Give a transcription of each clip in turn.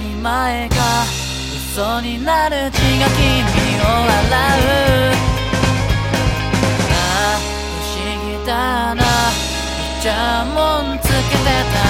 に前か。嘘になる血が君を洗う。ああ不思議だな。むちゃもんつけてた。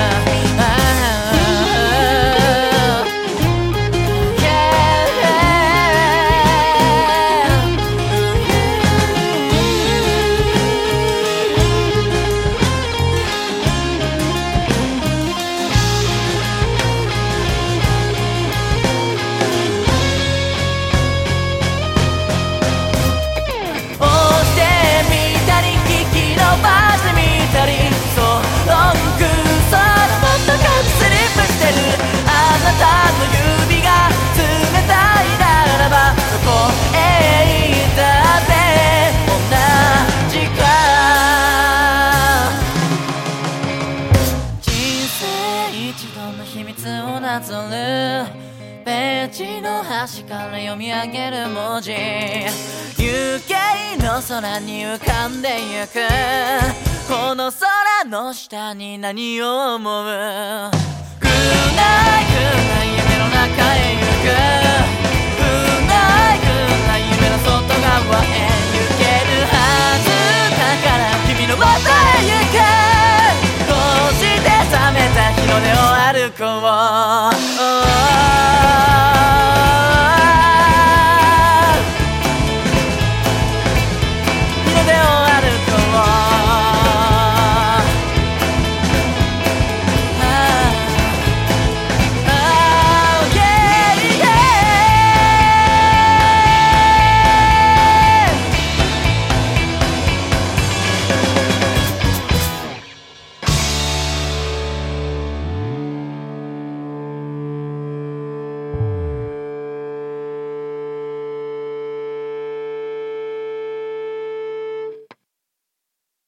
なぞるページの端から読み上げる文字。湯気の空に浮かんでゆく。この空の下に何を思う。Good night, good night 夢のくこ